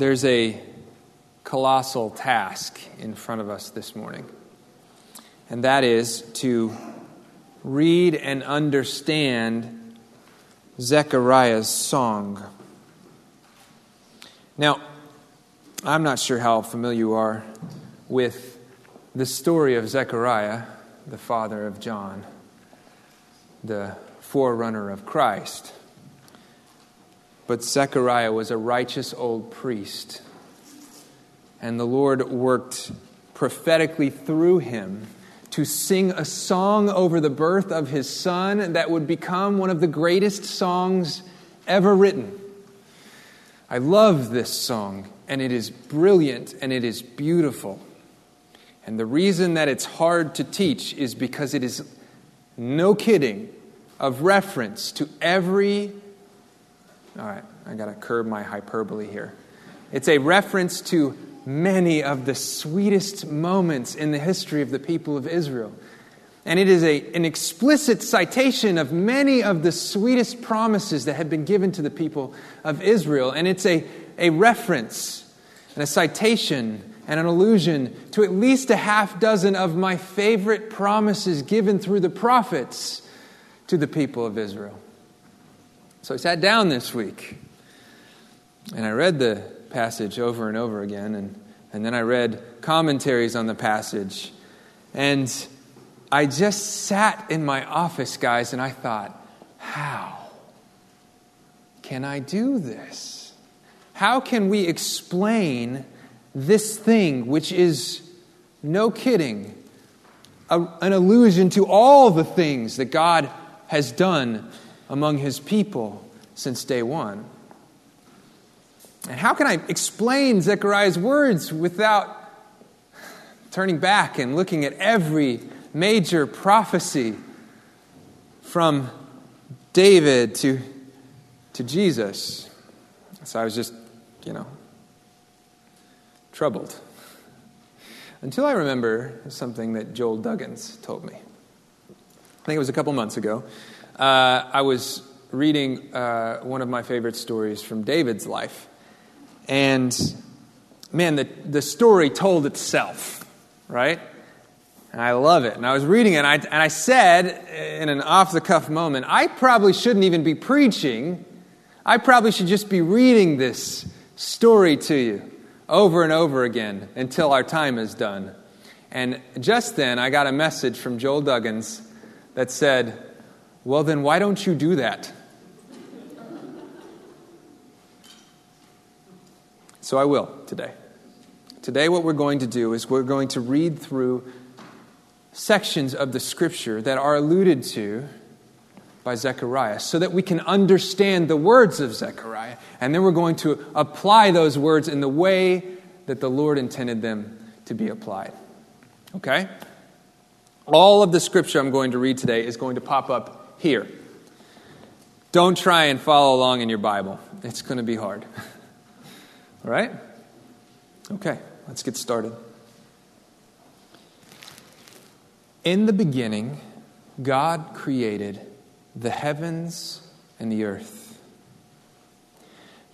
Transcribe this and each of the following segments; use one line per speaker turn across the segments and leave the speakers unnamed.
there's a colossal task in front of us this morning, and that is to read and understand Zechariah's song. Now, I'm not sure how familiar you are with the story of Zechariah, the father of John, the forerunner of Christ. But Zechariah was a righteous old priest, and the Lord worked prophetically through him to sing a song over the birth of his son that would become one of the greatest songs ever written. I love this song, and it is brilliant and it is beautiful. And the reason that it's hard to teach is because it is, no kidding, of reference to every. All right, I got to curb my hyperbole here. It's a reference to many of the sweetest moments in the history of the people of Israel. And it is a, an explicit citation of many of the sweetest promises that had been given to the people of Israel. And it's a, a reference and a citation and an allusion to at least a half dozen of my favorite promises given through the prophets to the people of Israel. So I sat down this week and I read the passage over and over again, and, and then I read commentaries on the passage. And I just sat in my office, guys, and I thought, how can I do this? How can we explain this thing, which is, no kidding, a, an allusion to all the things that God has done among his people since day one? And how can I explain Zechariah's words without turning back and looking at every major prophecy from David to, to Jesus? So I was just, you know, troubled. Until I remember something that Joel Duggins told me. I think it was a couple months ago. Uh, I was reading uh, one of my favorite stories from David's life. And man, the, the story told itself, right? And I love it. And I was reading it, and I, and I said in an off the cuff moment, I probably shouldn't even be preaching. I probably should just be reading this story to you over and over again until our time is done. And just then, I got a message from Joel Duggins that said, Well, then why don't you do that? So I will today. Today, what we're going to do is we're going to read through sections of the scripture that are alluded to by Zechariah so that we can understand the words of Zechariah. And then we're going to apply those words in the way that the Lord intended them to be applied. Okay? All of the scripture I'm going to read today is going to pop up here. Don't try and follow along in your Bible, it's going to be hard. All right? Okay, let's get started. In the beginning, God created the heavens and the earth.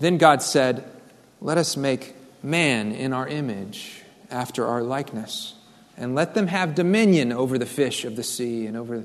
Then God said, Let us make man in our image, after our likeness, and let them have dominion over the fish of the sea, and over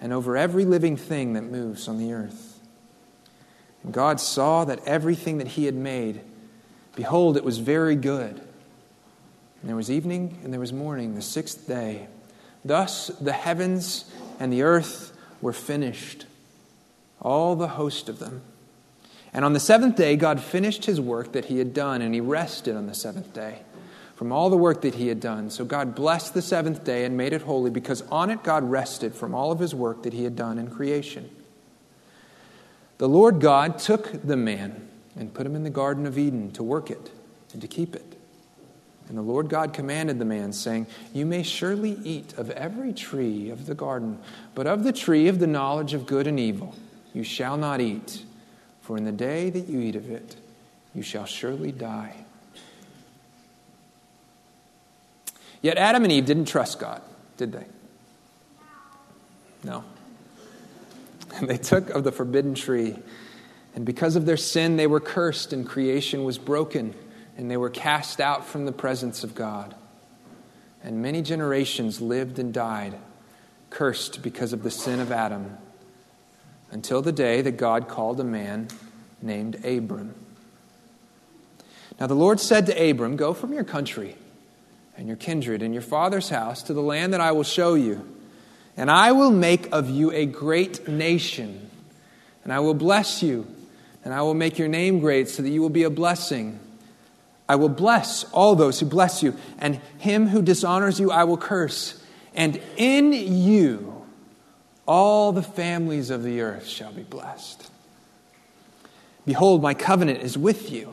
and over every living thing that moves on the earth. And God saw that everything that he had made, behold, it was very good. And there was evening and there was morning, the sixth day. Thus the heavens and the earth were finished, all the host of them. And on the seventh day, God finished his work that he had done, and he rested on the seventh day from all the work that he had done. So God blessed the seventh day and made it holy, because on it God rested from all of his work that he had done in creation. The Lord God took the man and put him in the Garden of Eden to work it and to keep it. And the Lord God commanded the man, saying, You may surely eat of every tree of the garden, but of the tree of the knowledge of good and evil you shall not eat, for in the day that you eat of it, you shall surely die. Yet Adam and Eve didn't trust God, did they? No. And they took of the forbidden tree, and because of their sin, they were cursed, and creation was broken and they were cast out from the presence of God. And many generations lived and died, cursed because of the sin of Adam, until the day that God called a man named Abram. Now the Lord said to Abram, Go from your country and your kindred and your father's house to the land that I will show you, and I will make of you a great nation, and I will bless you, and I will make your name great so that you will be a blessing. I will bless all those who bless you, and him who dishonors you I will curse. And in you all the families of the earth shall be blessed. Behold, my covenant is with you,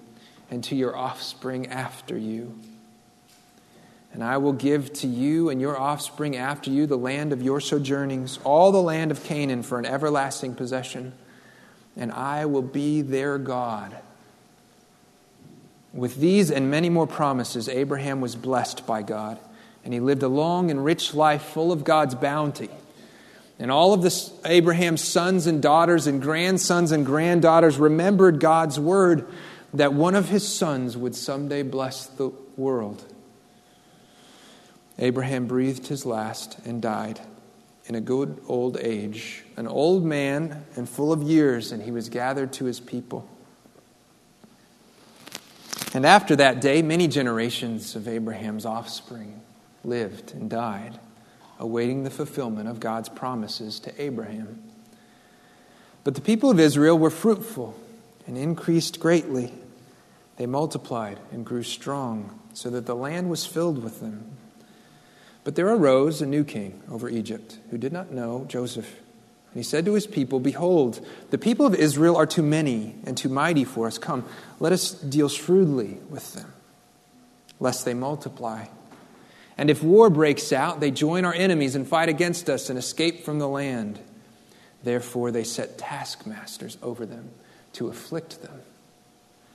and to your offspring after you. And I will give to you and your offspring after you the land of your sojournings, all the land of Canaan for an everlasting possession and I will be their God. With these and many more promises, Abraham was blessed by God, and he lived a long and rich life full of God's bounty. And all of this, Abraham's sons and daughters and grandsons and granddaughters remembered God's word that one of his sons would someday bless the world. Abraham breathed his last and died in a good old age, an old man and full of years, and he was gathered to his people. And after that day, many generations of Abraham's offspring lived and died, awaiting the fulfillment of God's promises to Abraham. But the people of Israel were fruitful and increased greatly. They multiplied and grew strong, so that the land was filled with them. But there arose a new king over Egypt who did not know Joseph. And he said to his people, Behold, the people of Israel are too many and too mighty for us. Come, let us deal shrewdly with them, lest they multiply. And if war breaks out, they join our enemies and fight against us and escape from the land. Therefore, they set taskmasters over them to afflict them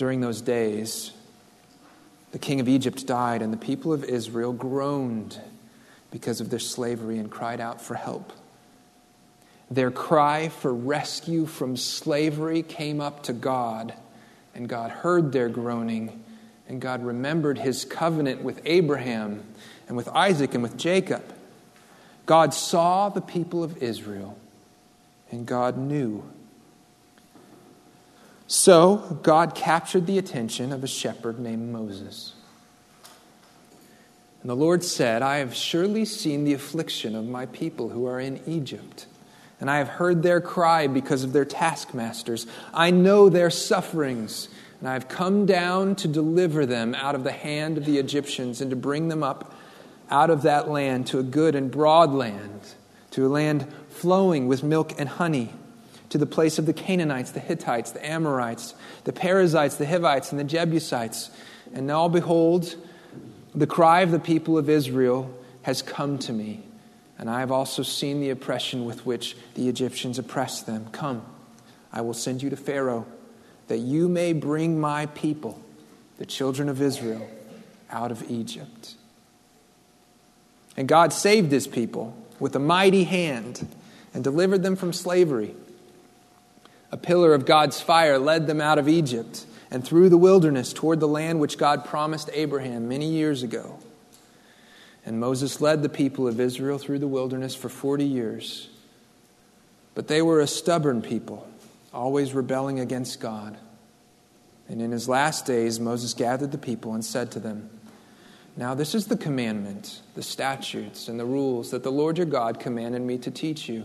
During those days, the king of Egypt died, and the people of Israel groaned because of their slavery and cried out for help. Their cry for rescue from slavery came up to God, and God heard their groaning, and God remembered his covenant with Abraham and with Isaac and with Jacob. God saw the people of Israel, and God knew so God captured the attention of a shepherd named Moses. And the Lord said, I have surely seen the affliction of my people who are in Egypt, and I have heard their cry because of their taskmasters. I know their sufferings, and I have come down to deliver them out of the hand of the Egyptians and to bring them up out of that land to a good and broad land, to a land flowing with milk and honey to the place of the Canaanites, the Hittites, the Amorites, the Perizzites, the Hivites, and the Jebusites. And now, behold, the cry of the people of Israel has come to me, and I have also seen the oppression with which the Egyptians oppressed them. Come, I will send you to Pharaoh, that you may bring my people, the children of Israel, out of Egypt. And God saved his people with a mighty hand and delivered them from slavery. A pillar of God's fire led them out of Egypt and through the wilderness toward the land which God promised Abraham many years ago. And Moses led the people of Israel through the wilderness for 40 years. But they were a stubborn people, always rebelling against God. And in his last days, Moses gathered the people and said to them, Now this is the commandment, the statutes, and the rules that the Lord your God commanded me to teach you,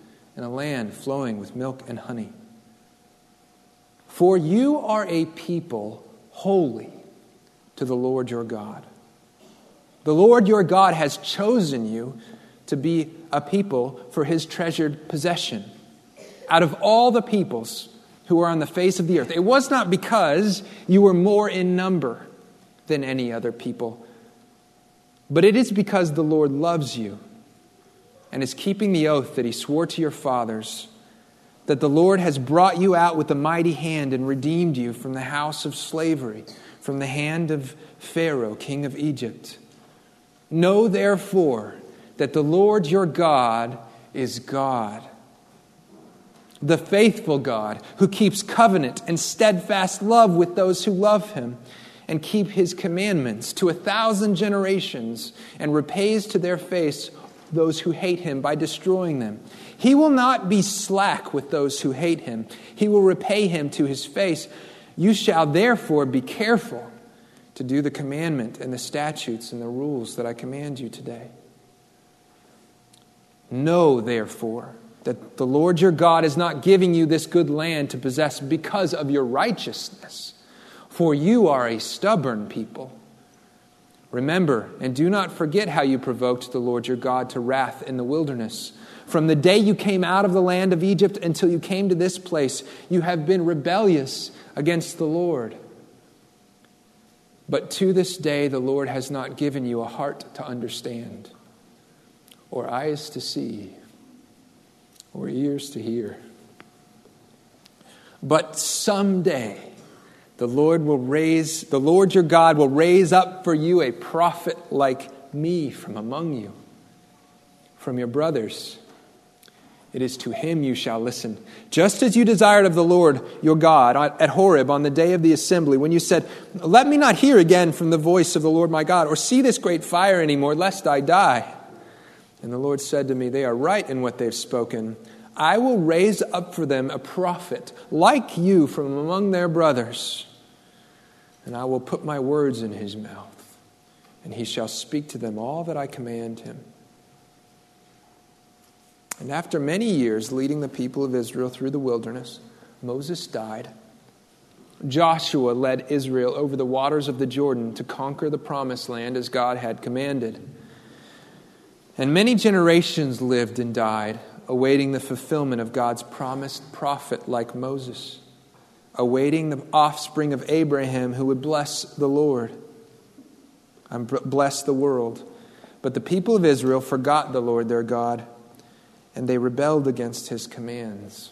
in a land flowing with milk and honey. For you are a people holy to the Lord your God. The Lord your God has chosen you to be a people for his treasured possession. Out of all the peoples, who are on the face of the earth. It was not because you were more in number than any other people, but it is because the Lord loves you and is keeping the oath that he swore to your fathers that the Lord has brought you out with a mighty hand and redeemed you from the house of slavery, from the hand of Pharaoh, king of Egypt. Know therefore that the Lord your God is God the faithful God who keeps covenant and steadfast love with those who love him and keep his commandments to a thousand generations and repays to their face those who hate him by destroying them. He will not be slack with those who hate him, he will repay him to his face. You shall therefore be careful to do the commandment and the statutes and the rules that I command you today. Know, therefore, that the Lord your God is not giving you this good land to possess because of your righteousness, for you are a stubborn people. Remember and do not forget how you provoked the Lord your God to wrath in the wilderness. From the day you came out of the land of Egypt until you came to this place, you have been rebellious against the Lord. But to this day, the Lord has not given you a heart to understand or eyes to see or ears to hear. But someday, the Lord will raise, the Lord your God will raise up for you a prophet like me from among you, from your brothers. It is to him you shall listen. Just as you desired of the Lord your God at Horeb on the day of the assembly, when you said, Let me not hear again from the voice of the Lord my God, or see this great fire anymore, lest I die. And the Lord said to me, They are right in what they've spoken. I will raise up for them a prophet like you from among their brothers, and I will put my words in his mouth, and he shall speak to them all that I command him. And after many years leading the people of Israel through the wilderness, Moses died. Joshua led Israel over the waters of the Jordan to conquer the promised land as God had commanded. And many generations lived and died, awaiting the fulfillment of God's promised prophet like Moses, awaiting the offspring of Abraham who would bless the Lord and bless the world. But the people of Israel forgot the Lord their God, and they rebelled against his commands.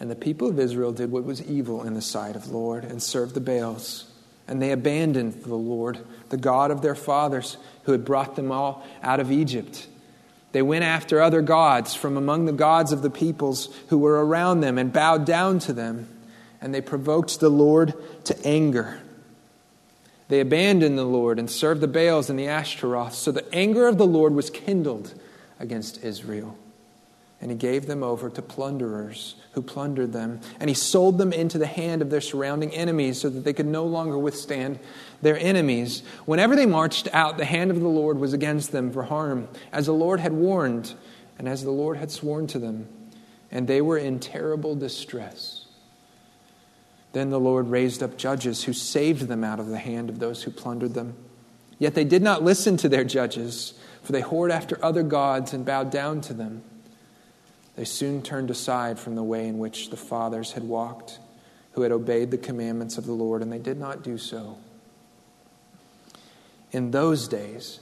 And the people of Israel did what was evil in the sight of the Lord and served the Baals. And they abandoned the Lord, the God of their fathers, who had brought them all out of Egypt. They went after other gods from among the gods of the peoples who were around them and bowed down to them, and they provoked the Lord to anger. They abandoned the Lord and served the Baals and the Ashtaroth, so the anger of the Lord was kindled against Israel. And he gave them over to plunderers who plundered them. And he sold them into the hand of their surrounding enemies so that they could no longer withstand their enemies. Whenever they marched out, the hand of the Lord was against them for harm, as the Lord had warned and as the Lord had sworn to them. And they were in terrible distress. Then the Lord raised up judges who saved them out of the hand of those who plundered them. Yet they did not listen to their judges, for they whored after other gods and bowed down to them. They soon turned aside from the way in which the fathers had walked, who had obeyed the commandments of the Lord, and they did not do so. In those days,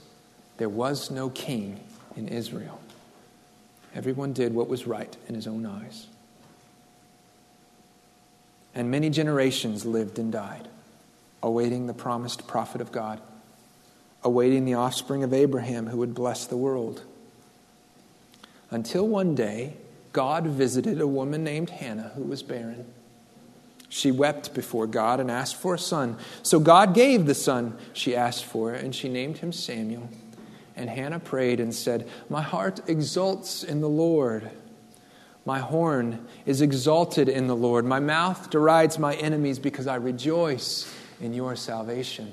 there was no king in Israel. Everyone did what was right in his own eyes. And many generations lived and died, awaiting the promised prophet of God awaiting the offspring of Abraham who would bless the world. Until one day, God visited a woman named Hannah who was barren. She wept before God and asked for a son. So God gave the son she asked for, and she named him Samuel. And Hannah prayed and said, My heart exults in the Lord. My horn is exalted in the Lord. My mouth derides my enemies because I rejoice in your salvation.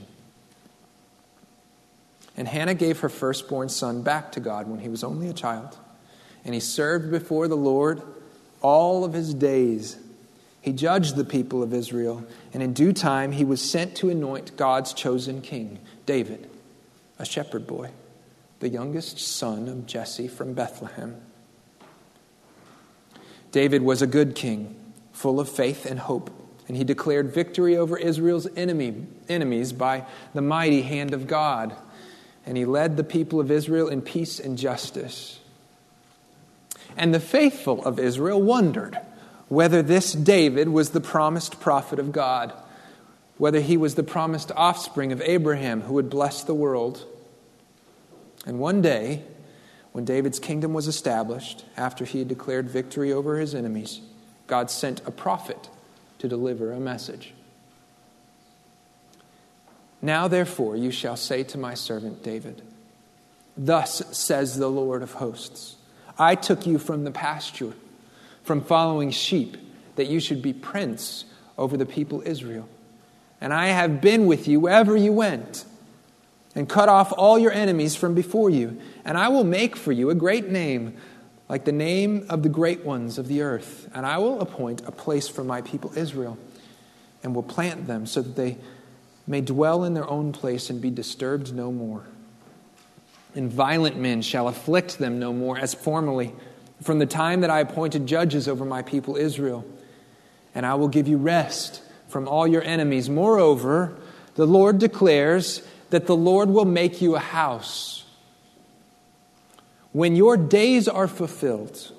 And Hannah gave her firstborn son back to God when he was only a child. And he served before the Lord all of his days. He judged the people of Israel, and in due time he was sent to anoint God's chosen king, David, a shepherd boy, the youngest son of Jesse from Bethlehem. David was a good king, full of faith and hope, and he declared victory over Israel's enemy, enemies by the mighty hand of God and he led the people of Israel in peace and justice. And the faithful of Israel wondered whether this David was the promised prophet of God, whether he was the promised offspring of Abraham who would bless the world. And one day, when David's kingdom was established, after he had declared victory over his enemies, God sent a prophet to deliver a message. Now, therefore, you shall say to my servant David, Thus says the Lord of hosts I took you from the pasture, from following sheep, that you should be prince over the people Israel. And I have been with you wherever you went, and cut off all your enemies from before you. And I will make for you a great name, like the name of the great ones of the earth. And I will appoint a place for my people Israel, and will plant them so that they may dwell in their own place and be disturbed no more. And violent men shall afflict them no more, as formerly, from the time that I appointed judges over my people Israel. And I will give you rest from all your enemies. Moreover, the Lord declares that the Lord will make you a house. When your days are fulfilled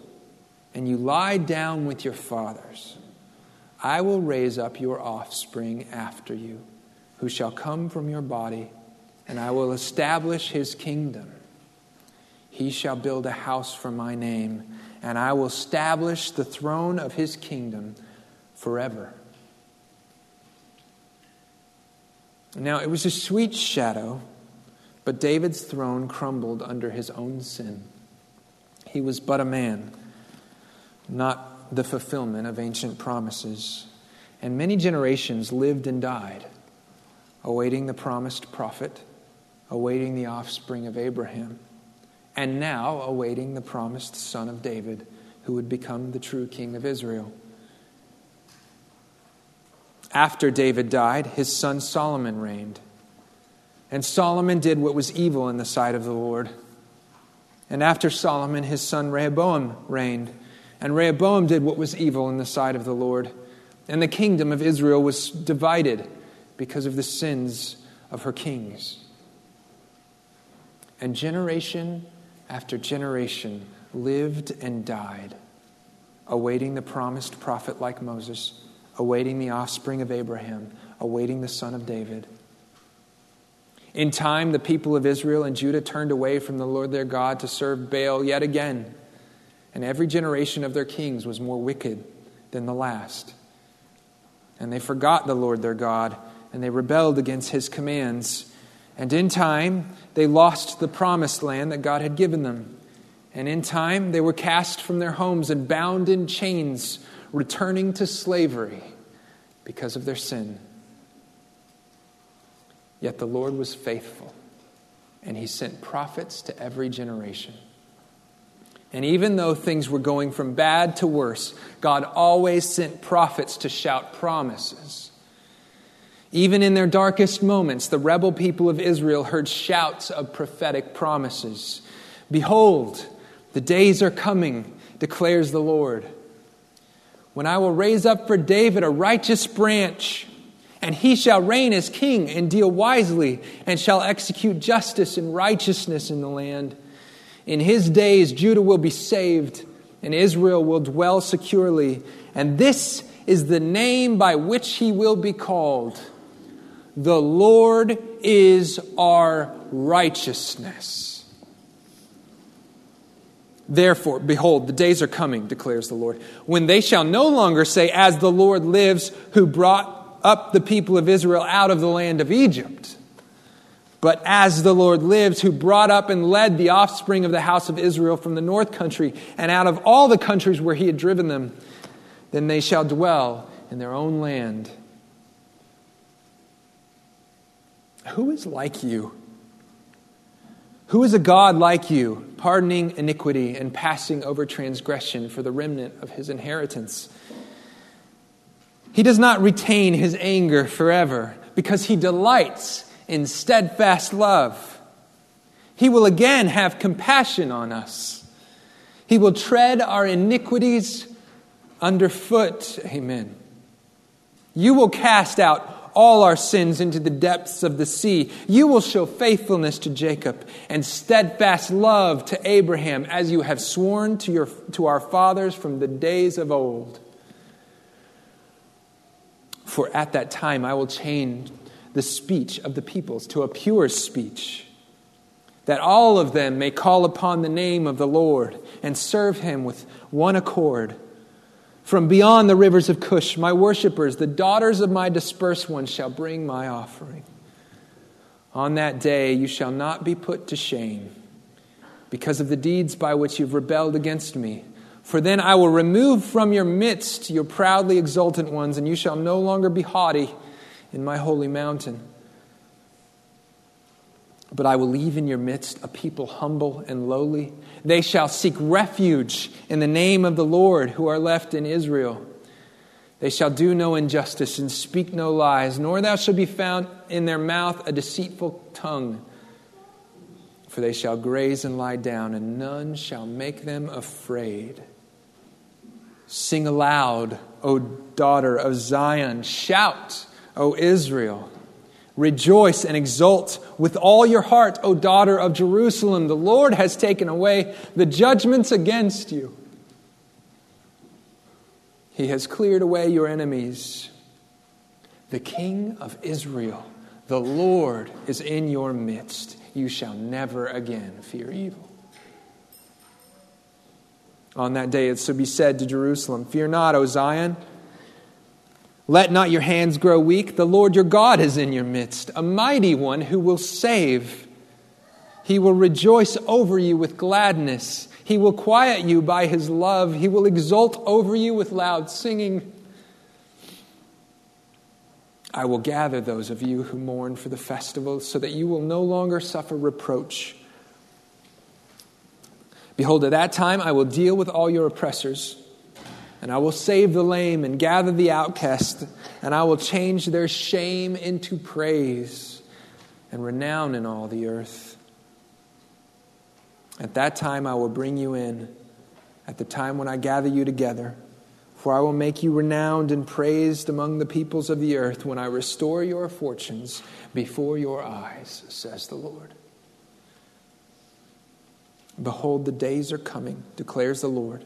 and you lie down with your fathers, I will raise up your offspring after you who shall come from your body, and I will establish his kingdom. He shall build a house for my name, and I will establish the throne of his kingdom forever. Now, it was a sweet shadow, but David's throne crumbled under his own sin. He was but a man, not the fulfillment of ancient promises. And many generations lived and died awaiting the promised prophet, awaiting the offspring of Abraham, and now awaiting the promised son of David who would become the true king of Israel. After David died, his son Solomon reigned. And Solomon did what was evil in the sight of the Lord. And after Solomon, his son Rehoboam reigned. And Rehoboam did what was evil in the sight of the Lord. And the kingdom of Israel was divided because of the sins of her kings. And generation after generation lived and died, awaiting the promised prophet like Moses, awaiting the offspring of Abraham, awaiting the son of David. In time, the people of Israel and Judah turned away from the Lord their God to serve Baal yet again. And every generation of their kings was more wicked than the last. And they forgot the Lord their God and they rebelled against his commands. And in time, they lost the promised land that God had given them. And in time, they were cast from their homes and bound in chains, returning to slavery because of their sin. Yet the Lord was faithful, and he sent prophets to every generation. And even though things were going from bad to worse, God always sent prophets to shout promises Even in their darkest moments, the rebel people of Israel heard shouts of prophetic promises. Behold, the days are coming, declares the Lord, when I will raise up for David a righteous branch, and he shall reign as king and deal wisely, and shall execute justice and righteousness in the land. In his days, Judah will be saved, and Israel will dwell securely. And this is the name by which he will be called The Lord is our righteousness. Therefore, behold, the days are coming, declares the Lord, when they shall no longer say, As the Lord lives, who brought up the people of Israel out of the land of Egypt. But as the Lord lives, who brought up and led the offspring of the house of Israel from the north country and out of all the countries where he had driven them, then they shall dwell in their own land. Who is like you? Who is a God like you, pardoning iniquity and passing over transgression for the remnant of his inheritance? He does not retain his anger forever because he delights in steadfast love. He will again have compassion on us. He will tread our iniquities underfoot. Amen. You will cast out all our sins into the depths of the sea. You will show faithfulness to Jacob and steadfast love to Abraham, as you have sworn to, your, to our fathers from the days of old. For at that time I will change the speech of the peoples to a pure speech, that all of them may call upon the name of the Lord and serve him with one accord. From beyond the rivers of Cush, my worshippers, the daughters of my dispersed ones, shall bring my offering. On that day you shall not be put to shame because of the deeds by which you've rebelled against me. For then I will remove from your midst your proudly exultant ones, and you shall no longer be haughty in my holy mountain. But I will leave in your midst a people humble and lowly. They shall seek refuge in the name of the Lord who are left in Israel. They shall do no injustice and speak no lies, nor thou shalt be found in their mouth a deceitful tongue. For they shall graze and lie down, and none shall make them afraid. Sing aloud, O daughter of Zion. Shout, O Israel. Rejoice and exult with all your heart, O daughter of Jerusalem. The Lord has taken away the judgments against you. He has cleared away your enemies. The King of Israel, the Lord, is in your midst. You shall never again fear evil. On that day it shall be said to Jerusalem, Fear not, O Zion. Let not your hands grow weak. The Lord your God is in your midst, a mighty one who will save. He will rejoice over you with gladness. He will quiet you by his love. He will exult over you with loud singing. I will gather those of you who mourn for the festival so that you will no longer suffer reproach. Behold, at that time I will deal with all your oppressors and I will save the lame and gather the outcast, and I will change their shame into praise and renown in all the earth. At that time I will bring you in, at the time when I gather you together. For I will make you renowned and praised among the peoples of the earth when I restore your fortunes before your eyes, says the Lord. Behold, the days are coming, declares the Lord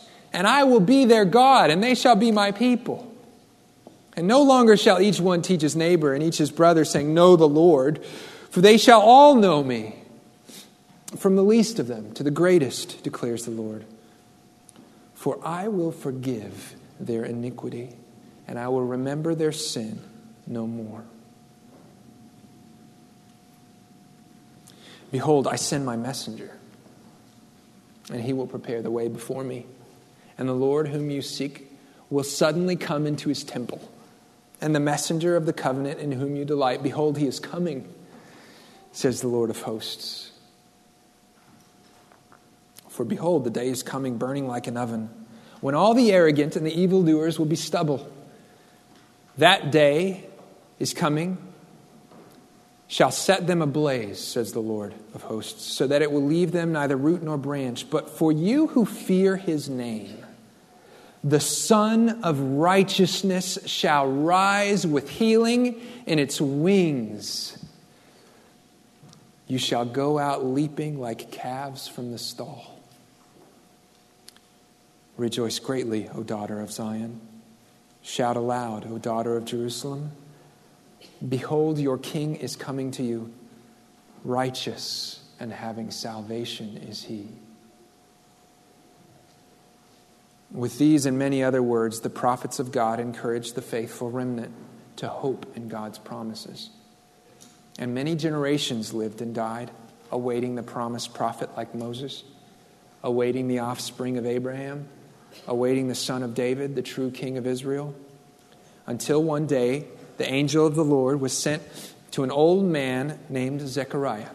and I will be their God, and they shall be my people. And no longer shall each one teach his neighbor and each his brother, saying, Know the Lord, for they shall all know me, from the least of them to the greatest, declares the Lord. For I will forgive their iniquity, and I will remember their sin no more. Behold, I send my messenger, and he will prepare the way before me. And the Lord whom you seek will suddenly come into his temple. And the messenger of the covenant in whom you delight, behold, he is coming, says the Lord of hosts. For behold, the day is coming, burning like an oven, when all the arrogant and the evildoers will be stubble. That day is coming shall set them ablaze, says the Lord of hosts, so that it will leave them neither root nor branch. But for you who fear his name, the Sun of Righteousness shall rise with healing in its wings. You shall go out leaping like calves from the stall. Rejoice greatly, O daughter of Zion. Shout aloud, O daughter of Jerusalem. Behold, your king is coming to you. Righteous and having salvation is he. With these and many other words, the prophets of God encouraged the faithful remnant to hope in God's promises. And many generations lived and died, awaiting the promised prophet like Moses, awaiting the offspring of Abraham, awaiting the son of David, the true king of Israel, until one day the angel of the Lord was sent to an old man named Zechariah,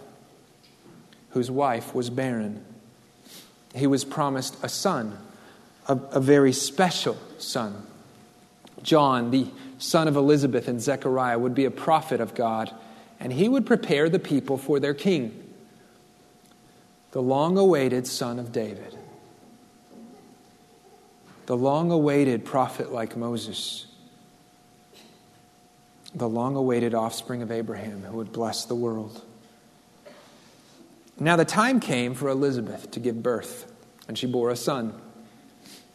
whose wife was barren. He was promised a son, a, a very special son. John, the son of Elizabeth and Zechariah, would be a prophet of God, and he would prepare the people for their king, the long awaited son of David, the long awaited prophet like Moses the long awaited offspring of Abraham who would bless the world. Now the time came for Elizabeth to give birth, and she bore a son.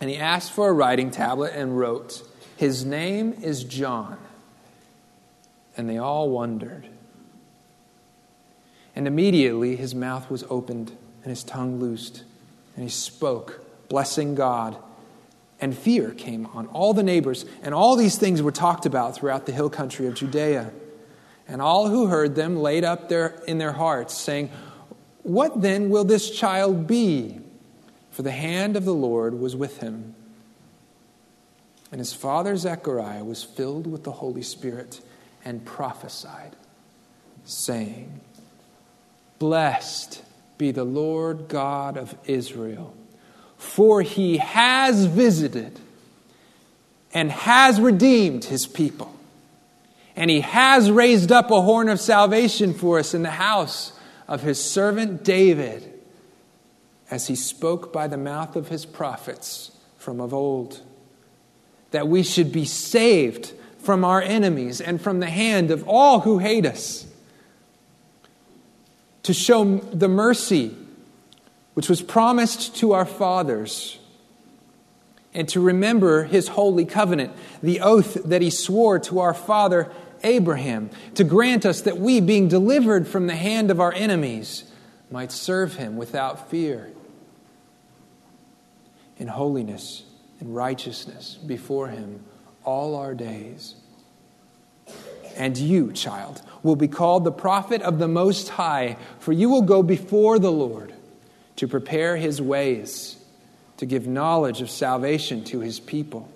And he asked for a writing tablet and wrote, His name is John. And they all wondered. And immediately his mouth was opened and his tongue loosed, and he spoke, blessing God and fear came on all the neighbors, and all these things were talked about throughout the hill country of Judea. And all who heard them laid up their, in their hearts, saying, What then will this child be? For the hand of the Lord was with him. And his father Zechariah was filled with the Holy Spirit and prophesied, saying, Blessed be the Lord God of Israel for he has visited and has redeemed his people. And he has raised up a horn of salvation for us in the house of his servant David, as he spoke by the mouth of his prophets from of old, that we should be saved from our enemies and from the hand of all who hate us, to show the mercy which was promised to our fathers, and to remember his holy covenant, the oath that he swore to our father Abraham, to grant us that we, being delivered from the hand of our enemies, might serve him without fear, in holiness and righteousness before him all our days. And you, child, will be called the prophet of the Most High, for you will go before the Lord to prepare his ways, to give knowledge of salvation to his people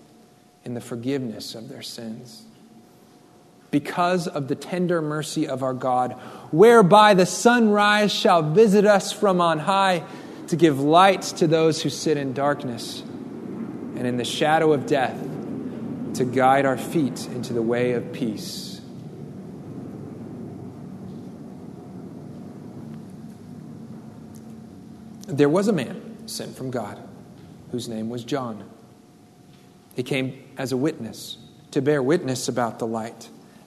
in the forgiveness of their sins. Because of the tender mercy of our God, whereby the sunrise shall visit us from on high to give light to those who sit in darkness and in the shadow of death, to guide our feet into the way of peace. There was a man sent from God whose name was John. He came as a witness to bear witness about the light,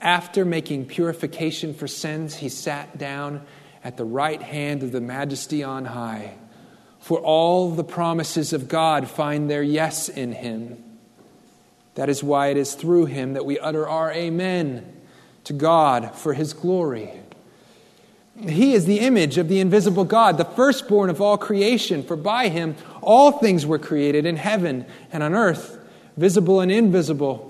After making purification for sins, He sat down at the right hand of the Majesty on high. For all the promises of God find their yes in Him. That is why it is through Him that we utter our Amen to God for His glory. He is the image of the invisible God, the firstborn of all creation, for by him all things were created in heaven and on earth, visible and invisible,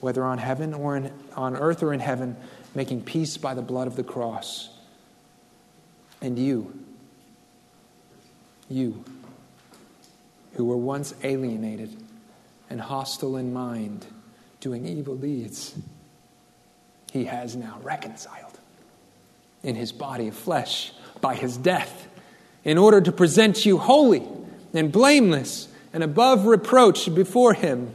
whether on heaven or in, on earth or in heaven, making peace by the blood of the cross. And you, you, who were once alienated and hostile in mind, doing evil deeds, he has now reconciled in his body of flesh by his death, in order to present you holy and blameless and above reproach before him.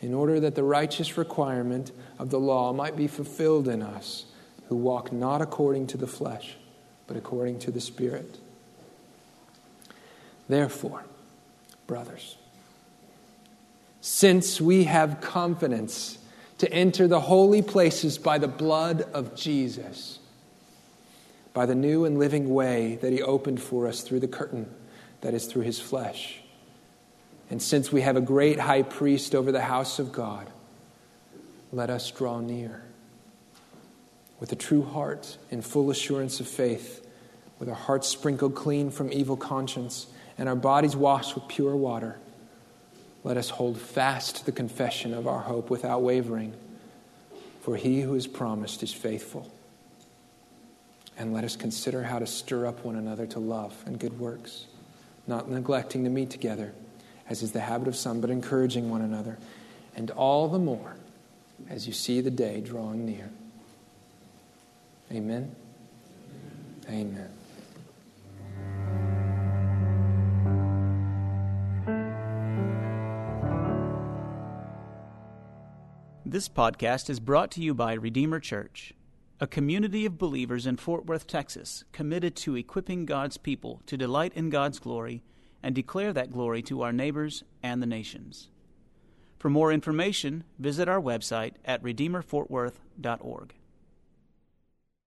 in order that the righteous requirement of the law might be fulfilled in us, who walk not according to the flesh, but according to the Spirit. Therefore, brothers, since we have confidence to enter the holy places by the blood of Jesus, by the new and living way that He opened for us through the curtain that is through His flesh. And since we have a great high priest over the house of God, let us draw near with a true heart in full assurance of faith, with our hearts sprinkled clean from evil conscience and our bodies washed with pure water. Let us hold fast the confession of our hope without wavering, for he who has promised is faithful and let us consider how to stir up one another to love and good works, not neglecting to meet together, as is the habit of some, but encouraging one another, and all the more as you see the day drawing near. Amen. Amen.
This podcast is brought to you by Redeemer Church a community of believers in Fort Worth, Texas, committed to equipping God's people to delight in God's glory and declare that glory to our neighbors and the nations. For more information, visit our website at redeemerfortworth.org.